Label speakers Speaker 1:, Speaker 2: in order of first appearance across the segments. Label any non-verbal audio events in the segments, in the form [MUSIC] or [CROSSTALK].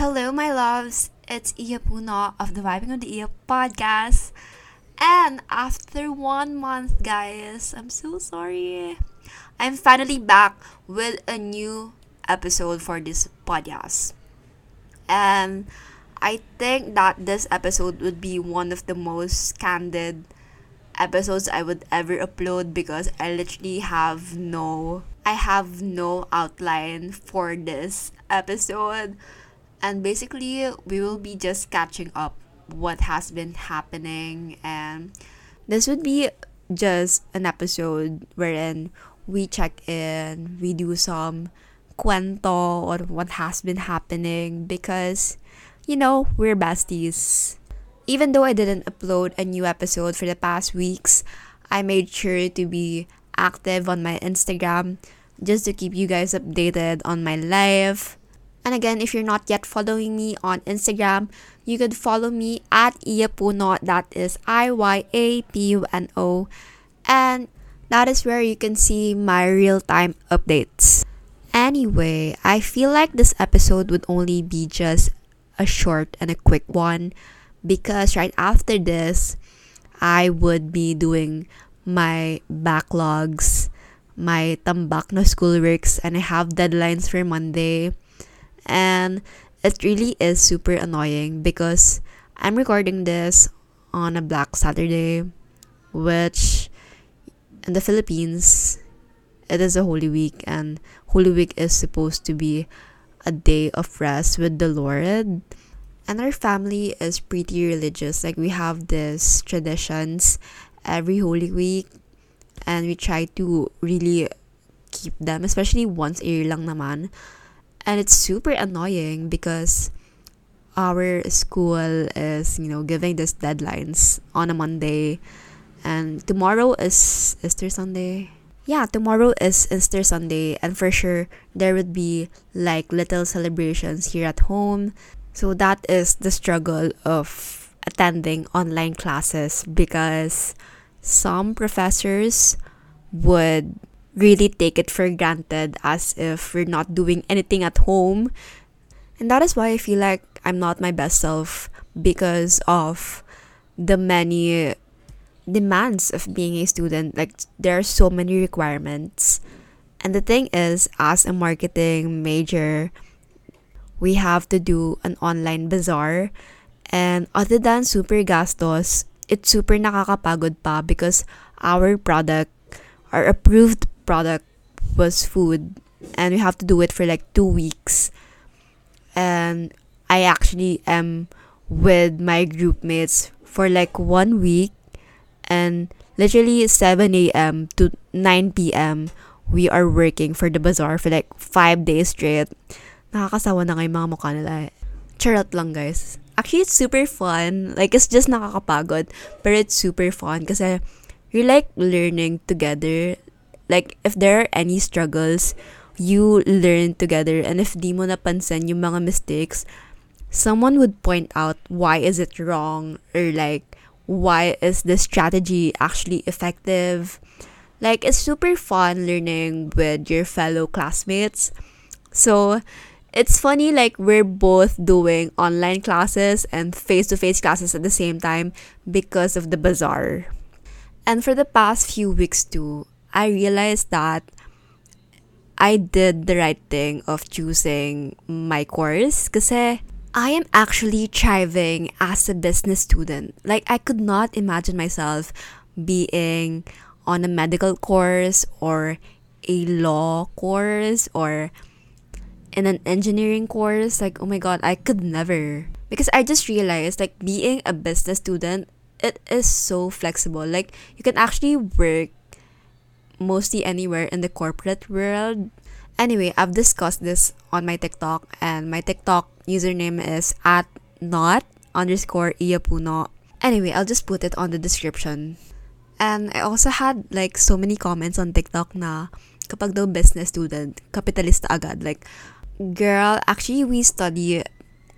Speaker 1: Hello, my loves. It's Iya of the Vibing of the Iya podcast. And after one month, guys, I'm so sorry. I'm finally back with a new episode for this podcast. And I think that this episode would be one of the most candid episodes I would ever upload because I literally have no I have no outline for this episode and basically we will be just catching up what has been happening and this would be just an episode wherein we check in, we do some kwento or what has been happening because you know, we're besties. Even though I didn't upload a new episode for the past weeks, I made sure to be active on my Instagram just to keep you guys updated on my life. And again, if you're not yet following me on Instagram, you could follow me at Iyapuno, that is I Y A P U N O. And that is where you can see my real time updates. Anyway, I feel like this episode would only be just a short and a quick one because right after this, I would be doing my backlogs, my tambak no schoolworks, and I have deadlines for Monday. And it really is super annoying because I'm recording this on a Black Saturday, which in the Philippines, it is a Holy Week, and Holy Week is supposed to be a day of rest with the Lord. And our family is pretty religious. Like we have these traditions every Holy Week, and we try to really keep them, especially once a year lang naman. And it's super annoying because our school is, you know, giving these deadlines on a Monday. And tomorrow is Easter Sunday. Yeah, tomorrow is Easter Sunday, and for sure there would be like little celebrations here at home. So that is the struggle of attending online classes because some professors would really take it for granted as if we're not doing anything at home. And that is why I feel like I'm not my best self because of the many demands of being a student. Like, there are so many requirements. And the thing is, as a marketing major, we have to do an online bazaar. And other than super gastos, it's super nakakapagod pa because our product, our approved product was food. And we have to do it for like two weeks. And I actually am with my group mates for like one week. And literally 7 a.m. to 9 p.m. we are working for the bazaar for like 5 days straight. Nakakasawa na mga mukha nila. Eh. Charot lang guys. Actually, it's super fun. Like, it's just nakakapagod. But it's super fun kasi you're like learning together. Like, if there are any struggles, you learn together. And if di mo napansin yung mga mistakes, someone would point out why is it wrong or like why is this strategy actually effective. Like, it's super fun learning with your fellow classmates. So, it's funny like we're both doing online classes and face-to-face classes at the same time because of the bazaar. And for the past few weeks too, I realized that I did the right thing of choosing my course kasi I am actually thriving as a business student. Like I could not imagine myself being on a medical course or a law course or in an engineering course. Like oh my god i could never. Because i just realized like being a business student it is so flexible. Like you can actually work mostly anywhere in the corporate world anyway i've discussed this on my tiktok and my tiktok username is at not underscore iyapuno. anyway i'll just put it on the description and i also had like so many comments on tiktok na kapag daw business student capitalista agad like girl, actually we study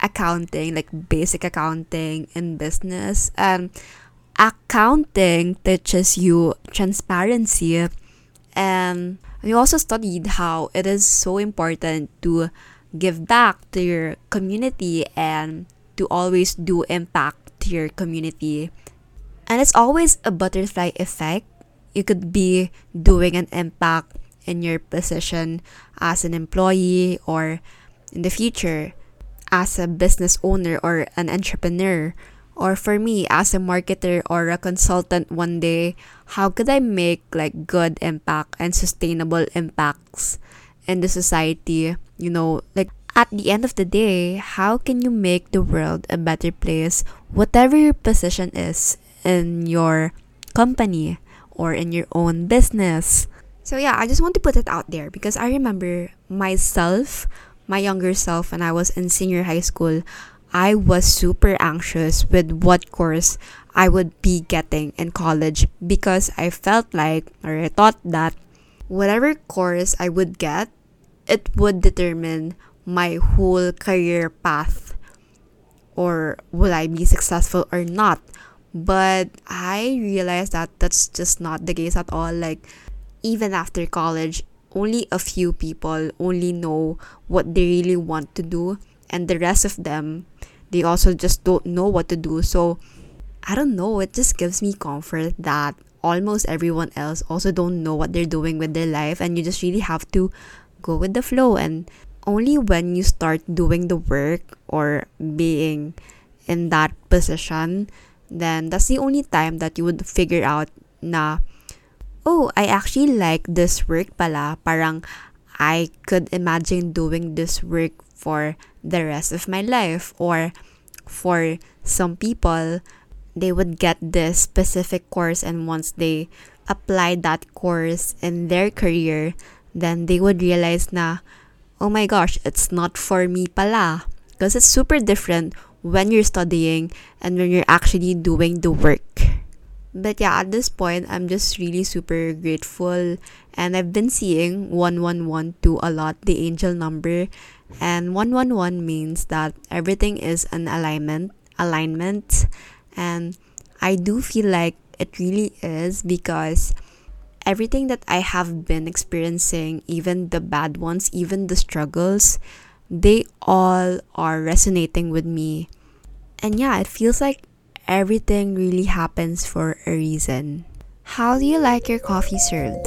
Speaker 1: accounting, like basic accounting in business. And accounting teaches you transparency. And we also studied how it is so important to give back to your community and to always do impact to your community. And it's always a butterfly effect. You could be doing an impact in your position as an employee or in the future as a business owner or an entrepreneur or for me as a marketer or a consultant one day how could i make like good impact and sustainable impacts in the society? You know like at the end of the day how can you make the world a better place whatever your position is in your company or in your own business? So yeah i just want to put it out there because i remember myself my younger self when i was in senior high school I was super anxious with what course I would be getting in college because I felt like, or I thought that whatever course I would get, it would determine my whole career path or will I be successful or not. But I realized that that's just not the case at all. Like, even after college, only a few people only know what they really want to do, and the rest of them they also just don't know what to do. So I don't know, it just gives me comfort that almost everyone else also don't know what they're doing with their life and you just really have to go with the flow and only when you start doing the work or being in that position then that's the only time that you would figure out na oh I actually like this work pala parang I could imagine doing this work for the rest of my life or for some people they would get this specific course and once they apply that course in their career then they would realize na oh my gosh it's not for me pala. Because it's super different when you're studying and when you're actually doing the work. But yeah at this point i'm just really super grateful and i've been seeing 1112 a lot the angel number and 111 means that everything is an alignment alignment. And i do feel like it really is because everything that i have been experiencing even the bad ones even the struggles they all are resonating with me. And yeah it feels like everything really happens for a reason. How do you like your coffee served?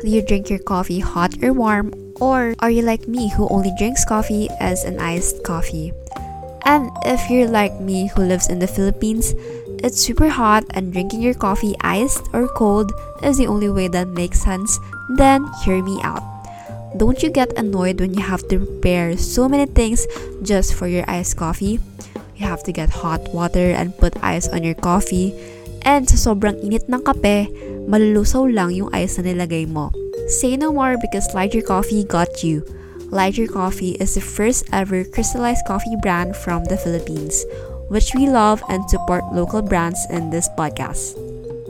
Speaker 1: Do you drink your coffee hot or warm or are you like me who only drinks coffee as an iced coffee? And if you're like me who lives in the Philippines, it's super hot and drinking your coffee iced or cold is the only way that makes sense, then hear me out. Don't you get annoyed when you have to prepare so many things just for your iced coffee? You have to get hot water and put ice on your coffee. And sa sobrang init ng kape, malulusaw lang yung ice na nilagay mo. Say no more because Lyger Coffee got you. Lyger Coffee is the first ever crystallized coffee brand from the Philippines, which we love and support local brands in this podcast.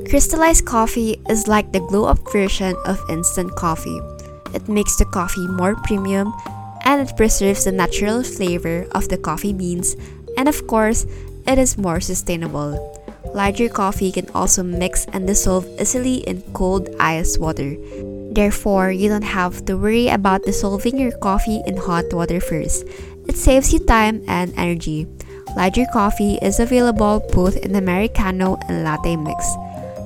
Speaker 1: Crystallized coffee is like the glow up version of instant coffee. It makes the coffee more premium and it preserves the natural flavor of the coffee beans, and of course, it is more sustainable. Lyger coffee can also mix and dissolve easily in cold ice water. Therefore, you don't have to worry about dissolving your coffee in hot water first. It saves you time and energy. Lyger Coffee is available both in Americano and Latte mix.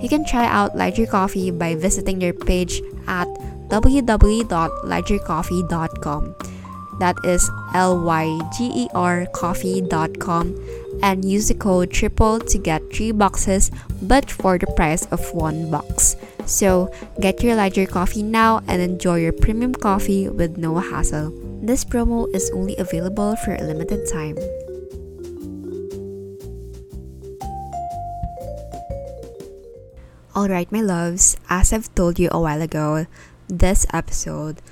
Speaker 1: You can try out Lyger Coffee by visiting their page at www.lygercoffee.com. That is L Y G E R coffee.com and use the code TRIPLE to get 3 boxes but for the price of 1 box. So, get your Lyger coffee now and enjoy your premium coffee with no hassle. This promo is only available for a limited time. Alright, my loves, as I've told you a while ago, this episode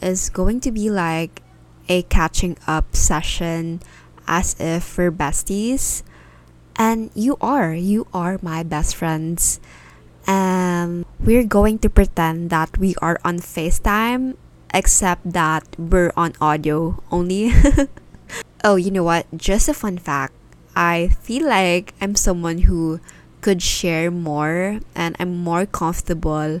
Speaker 1: is going to be like a catching up session as if we're besties. And you are, you are my best friends. Um, we're going to pretend that we are on FaceTime, except that we're on audio only. [LAUGHS] oh, you know what? Just a fun fact. I feel like I'm someone who could share more and I'm more comfortable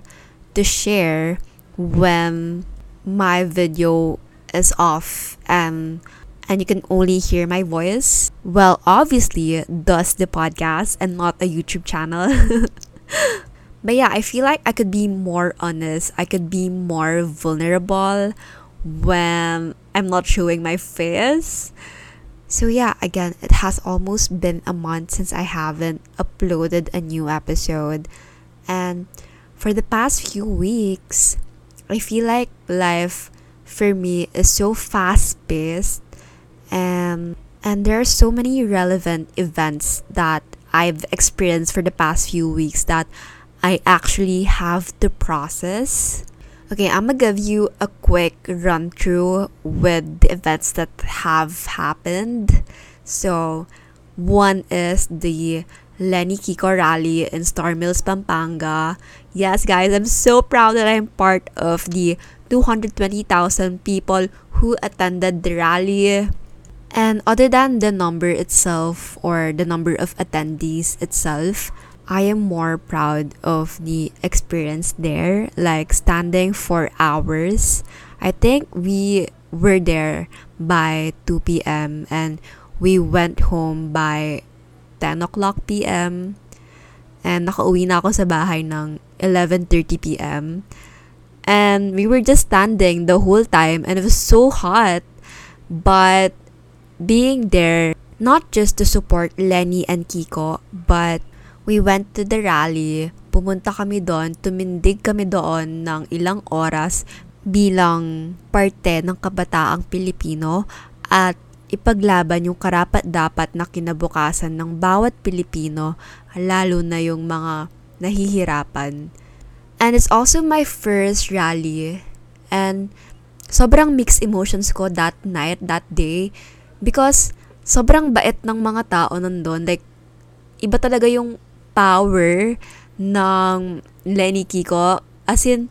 Speaker 1: to share when my video is off and and you can only hear my voice, well, obviously, does the podcast and not a YouTube channel. [LAUGHS] but yeah, I feel like I could be more honest. I could be more vulnerable when I'm not showing my face. So yeah, again, it has almost been a month since I haven't uploaded a new episode. And for the past few weeks, I feel like life for me is so fast paced and um, and there are so many relevant events that I've experienced for the past few weeks that I actually have the process. Okay, I'm gonna give you a quick run through with the events that have happened. So, one is the Leni Kiko rally in Starmills, Pampanga. Yes, guys, I'm so proud that I'm part of the 220,000 people who attended the rally. And other than the number itself or the number of attendees itself, I am more proud of the experience there, like standing for hours. I think we were there by 2 p.m. and we went home by 10 o'clock p.m. And nakauwi na ako sa bahay ng 11.30 p.m. And we were just standing the whole time and it was so hot. But being there, not just to support Leni and Kiko, but we went to the rally. Pumunta kami doon, tumindig kami doon ng ilang oras bilang parte ng kabataang Pilipino at ipaglaban yung karapat-dapat na kinabukasan ng bawat Pilipino, lalo na yung mga nahihirapan. And it's also my first rally. And sobrang mixed emotions ko that night, that day. Because sobrang bait ng mga tao nandun. Like, iba talaga yung power ng Lenny Kiko. As in,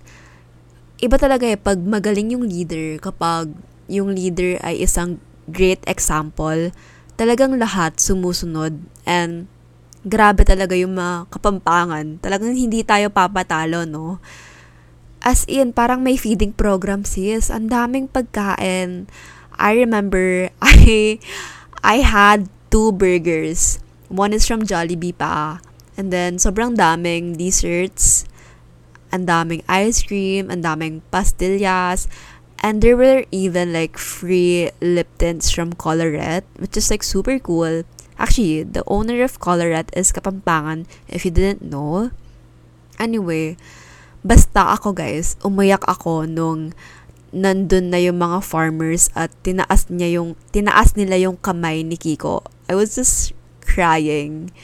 Speaker 1: iba talaga eh, pag magaling yung leader, kapag yung leader ay isang great example, talagang lahat sumusunod and grabe talaga yung mga kapampangan. Talagang hindi tayo papatalo, no? As in, parang may feeding program sis. Ang daming pagkain. I remember, [LAUGHS] I, I had two burgers. One is from Jollibee pa. And then, sobrang daming desserts. Ang daming ice cream. Ang daming pastillas. And there were even like free lip tints from Colorette, which is like super cool. Actually, the owner of Colorette is Kapampangan, if you didn't know. Anyway, basta ako guys, umayak ako nung nandun na yung mga farmers at tinaas niya yung tinaas nila yung kamay ni Kiko. I was just crying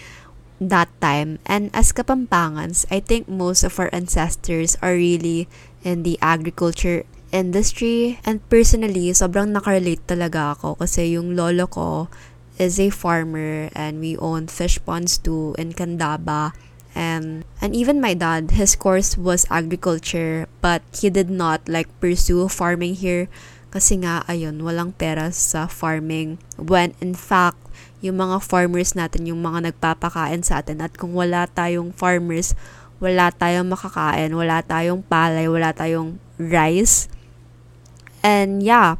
Speaker 1: that time. And as Kapampangans, I think most of our ancestors are really in the agriculture industry. And personally, sobrang nakarelate talaga ako kasi yung lolo ko is a farmer and we own fish ponds too in Candaba. And, and even my dad, his course was agriculture but he did not like pursue farming here kasi nga, ayun, walang pera sa farming. When in fact, yung mga farmers natin, yung mga nagpapakain sa atin at kung wala tayong farmers, wala tayong makakain, wala tayong palay, wala tayong rice, and yeah,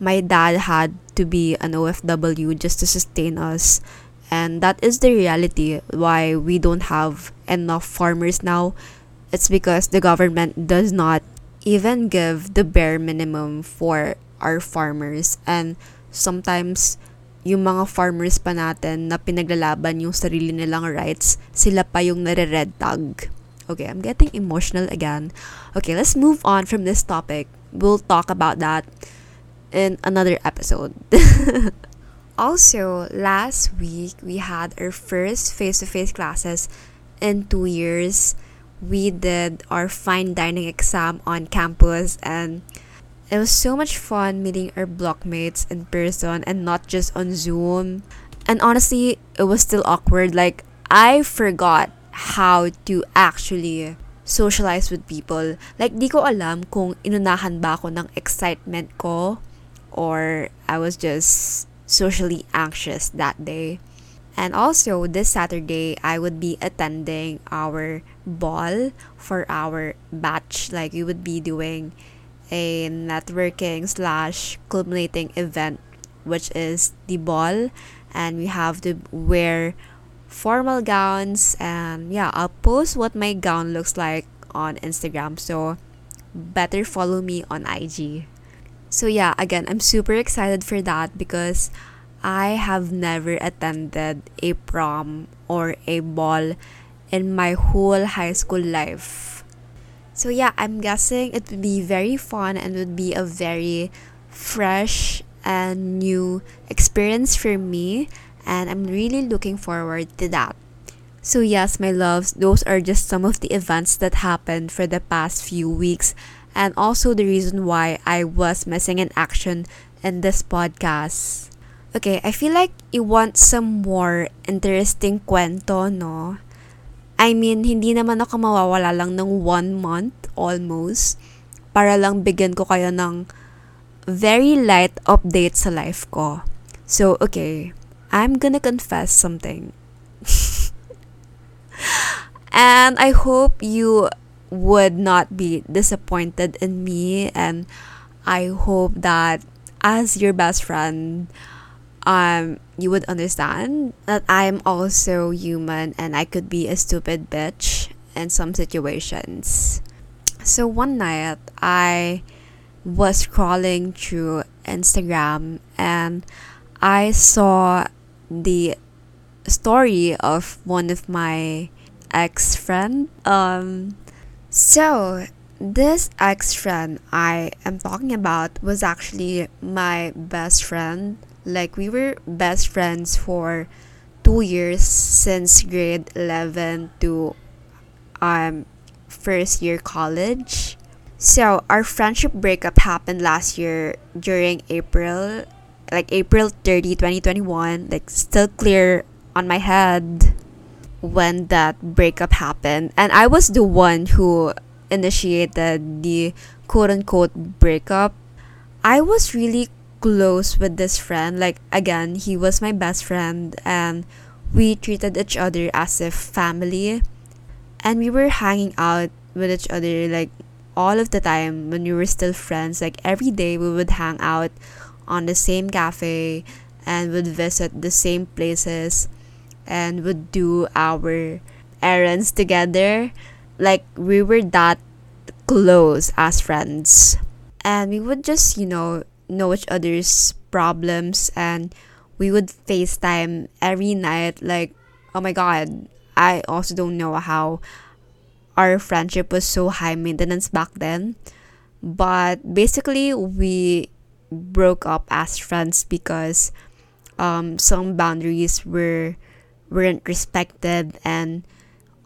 Speaker 1: my dad had to be an OFW just to sustain us. And that is the reality why we don't have enough farmers now. It's because the government does not even give the bare minimum for our farmers. And sometimes, yung mga farmers pa natin na pinaglalaban yung sarili nilang rights, sila pa yung nare-red tag. Okay, I'm getting emotional again. Okay, let's move on from this topic we'll talk about that in another episode. [LAUGHS] also, last week we had our first face to face classes in two years. We did our fine dining exam on campus, and it was so much fun meeting our blockmates in person and not just on Zoom. And honestly, it was still awkward. Like, I forgot how to actually socialize with people. Like, di ko alam kung inunahan ba ako ng excitement ko or I was just socially anxious that day. And also, this Saturday, I would be attending our ball for our batch. Like, we would be doing a networking slash culminating event, which is the ball, and we have to wear formal gowns. And yeah, I'll post what my gown looks like on Instagram. So better follow me on IG. So yeah, again, I'm super excited for that because I have never attended a prom or a ball in my whole high school life. So yeah, I'm guessing it would be very fun and would be a very fresh and new experience for me and I'm really looking forward to that. So yes, my loves, those are just some of the events that happened for the past few weeks and also the reason why I was missing in action in this podcast. Okay, I feel like you want some more interesting kwento, no? I mean, hindi naman ako mawawala lang ng one month almost para lang bigyan ko kayo ng very light update sa life ko. So, okay, I'm gonna confess something. [LAUGHS] and I hope you would not be disappointed in me and I hope that as your best friend um you would understand that I'm also human and I could be a stupid bitch in some situations. So one night I was scrolling through Instagram and I saw the story of one of my ex friend um so, this ex friend I am talking about was actually my best friend. Like, we were best friends for two years since grade 11 to um, first year college. So, our friendship breakup happened last year during April, like April 30, 2021. Like, still clear on my head when that breakup happened. And I was the one who initiated the quote unquote breakup. I was really close with this friend. Like, again, he was my best friend, and we treated each other as if family. And we were hanging out with each other like all of the time when we were still friends. Like, every day we would hang out on the same cafe and would visit the same places and would do our errands together. Like we were that close as friends. And we would just, you know, know each other's problems and we would FaceTime every night. Like, oh my god, I also don't know how our friendship was so high maintenance back then. But basically, we broke up as friends because um, some boundaries were weren't respected and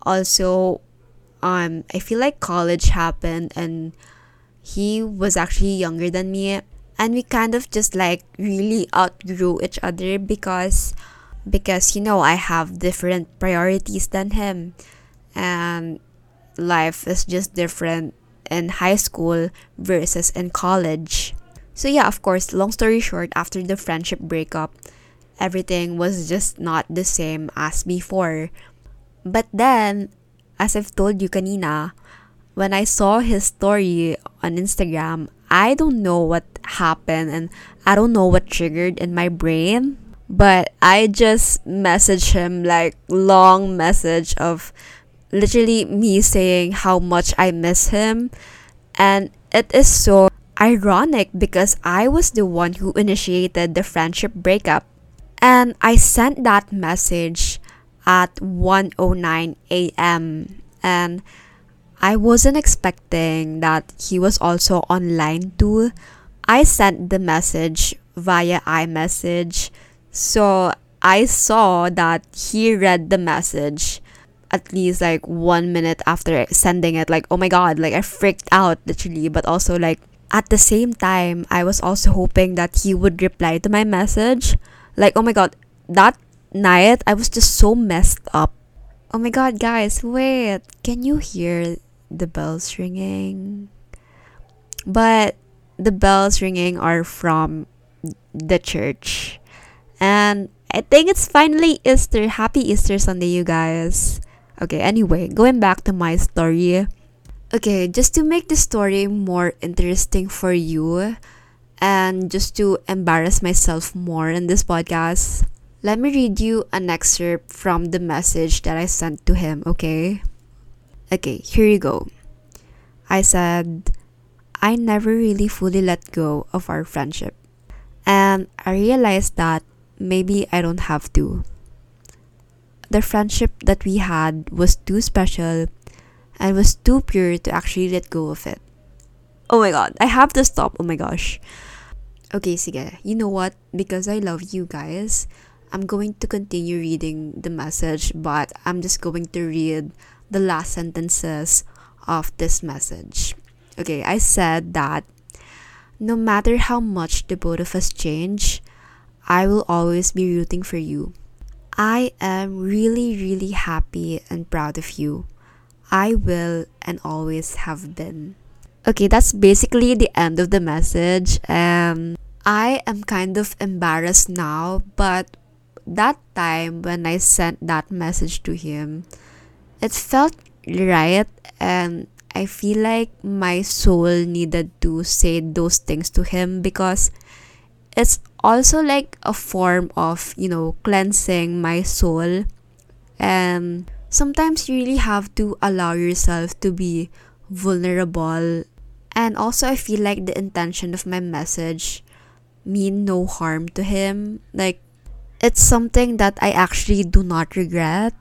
Speaker 1: also um I feel like college happened and he was actually younger than me and we kind of just like really outgrew each other because because you know I have different priorities than him and life is just different in high school versus in college. So yeah, of course, long story short, after the friendship breakup, everything was just not the same as before. But then, as I've told you kanina, when I saw his story on Instagram, I don't know what happened and I don't know what triggered in my brain. But I just messaged him like long message of literally me saying how much I miss him. And it is so ironic because I was the one who initiated the friendship breakup. And I sent that message at 1:09 a.m. and I wasn't expecting that he was also online too. I sent the message via iMessage. So I saw that he read the message at least like one minute after sending it. Like, oh my god, like I freaked out literally, but also like at the same time, I was also hoping that he would reply to my message. Like, oh my god, that night I was just so messed up. Oh my god, guys, wait. Can you hear the bells ringing? But the bells ringing are from the church. And I think it's finally Easter. Happy Easter Sunday, you guys. Okay, anyway, going back to my story. Okay, just to make the story more interesting for you and just to embarrass myself more in this podcast, let me read you an excerpt from the message that I sent to him, okay? Okay, here you go. I said, I never really fully let go of our friendship. And I realized that maybe I don't have to. The friendship that we had was too special and was too pure to actually let go of it. Oh my god, I have to stop. Oh my gosh. Okay, sige. You know what? Because I love you guys, I'm going to continue reading the message, but I'm just going to read the last sentences of this message. Okay, I said that no matter how much the both of us change, I will always be rooting for you. I am really, really happy and proud of you. I will and always have been. Okay, that's basically the end of the message. Um, I am kind of embarrassed now, but that time when I sent that message to him, it felt right and I feel like my soul needed to say those things to him because it's also like a form of, you know, cleansing my soul. And sometimes you really have to allow yourself to be vulnerable. And also, I feel like the intention of my message mean no harm to him. Like, it's something that I actually do not regret.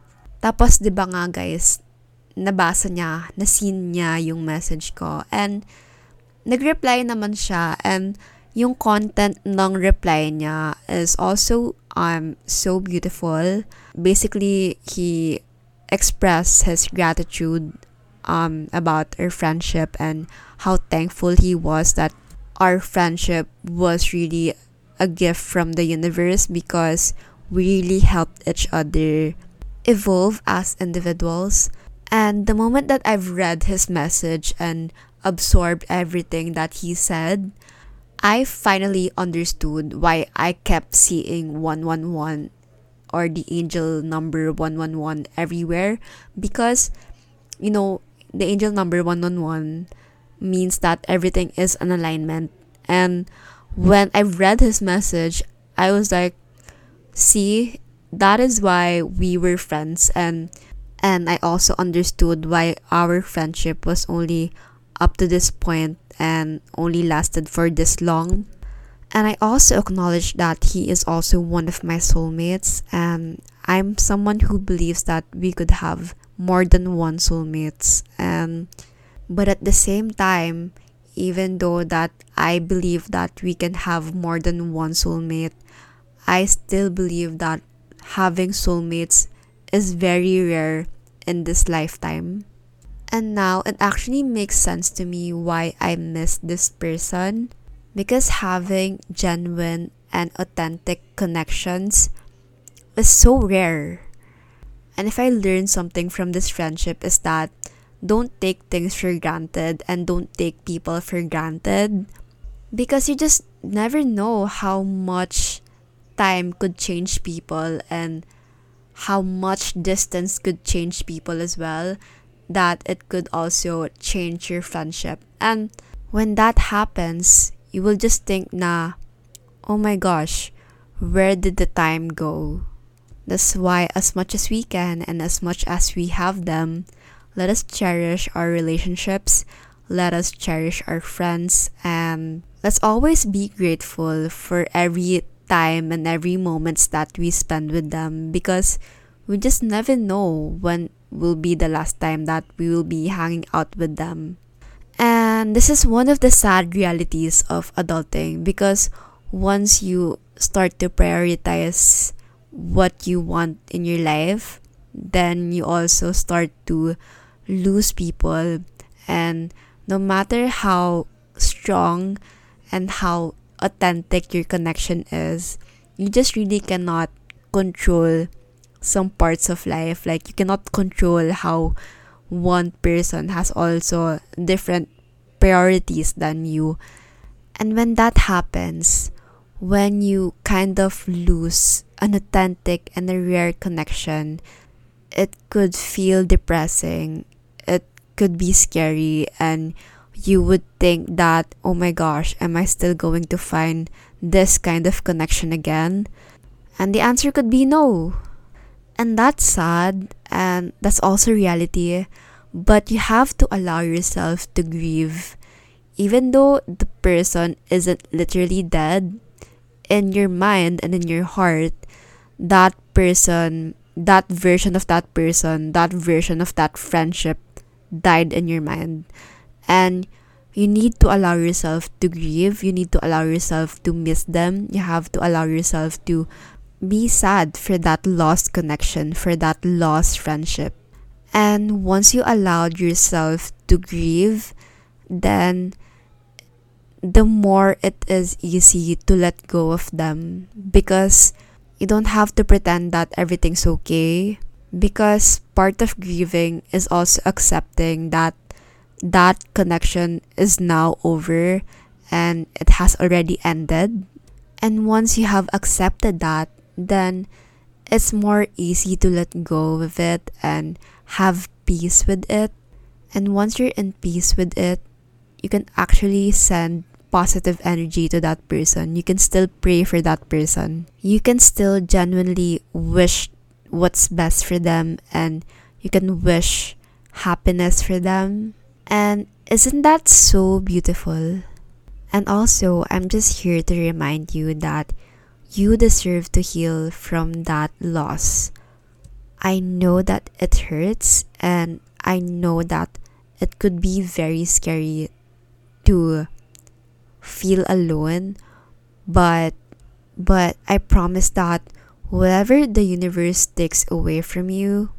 Speaker 1: Tapos, di ba nga guys, nabasa niya, na-seen niya yung message ko. And, nag-reply naman siya. And, yung content ng reply niya is also um so beautiful. Basically, he expressed his gratitude um about our friendship and how thankful he was that our friendship was really a gift from the universe because we really helped each other evolve as individuals. And the moment that I've read his message and absorbed everything that he said, I finally understood why I kept seeing 111 or the angel number 111 everywhere because you know the angel number 111 means that everything is an alignment and when I read his message I was like see that is why we were friends and and I also understood why our friendship was only up to this point and only lasted for this long. And I also acknowledge that he is also one of my soulmates and I'm someone who believes that we could have more than one soulmates and but at the same time even though that I believe that we can have more than one soulmate I still believe that having soulmates is very rare in this lifetime. And now it actually makes sense to me why I miss this person because having genuine and authentic connections is so rare. And if I learn something from this friendship is that don't take things for granted and don't take people for granted because you just never know how much time could change people and how much distance could change people as well, that it could also change your friendship. And when that happens, you will just think na, oh my gosh, where did the time go? That's why as much as we can and as much as we have them, let us cherish our relationships, let us cherish our friends, and let's always be grateful for every time and every moments that we spend with them because we just never know when will be the last time that we will be hanging out with them. And this is one of the sad realities of adulting because once you start to prioritize what you want in your life, then you also start to lose people. And no matter how strong and how authentic your connection is, you just really cannot control some parts of life. Like you cannot control how one person has also different priorities than you. And when that happens, when you kind of lose an authentic and a rare connection, it could feel depressing. It could be scary and you would think that, oh my gosh, am I still going to find this kind of connection again? And the answer could be no. And that's sad, and that's also reality. But you have to allow yourself to grieve. Even though the person isn't literally dead, in your mind and in your heart, that person, that version of that person, that version of that friendship died in your mind. And you need to allow yourself to grieve. You need to allow yourself to miss them. You have to allow yourself to be sad for that lost connection, for that lost friendship. And once you allowed yourself to grieve, then the more it is easy to let go of them because you don't have to pretend that everything's okay because part of grieving is also accepting that that connection is now over and it has already ended and once you have accepted that then it's more easy to let go of it and have peace with it and once you're in peace with it you can actually send positive energy to that person. You can still pray for that person. You can still genuinely wish what's best for them and you can wish happiness for them. And isn't that so beautiful? And also, I'm just here to remind you that you deserve to heal from that loss. I know that it hurts and I know that it could be very scary to feel alone but but I promise that whatever the universe takes away from you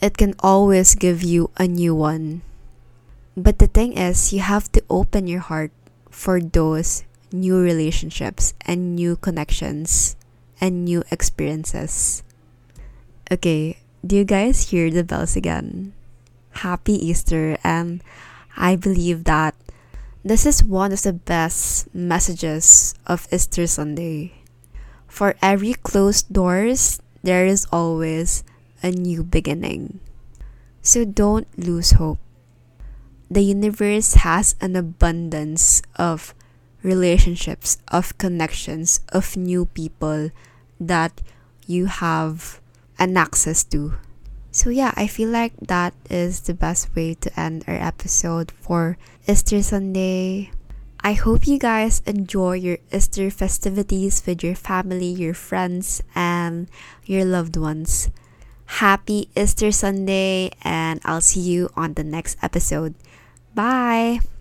Speaker 1: it can always give you a new one but the thing is you have to open your heart for those new relationships and new connections and new experiences okay do you guys hear the bells again happy easter and i believe that this is one of the best messages of Easter Sunday. For every closed doors, there is always a new beginning. So don't lose hope. The universe has an abundance of relationships, of connections, of new people that you have an access to. So, yeah, I feel like that is the best way to end our episode for Easter Sunday. I hope you guys enjoy your Easter festivities with your family, your friends, and your loved ones. Happy Easter Sunday, and I'll see you on the next episode. Bye.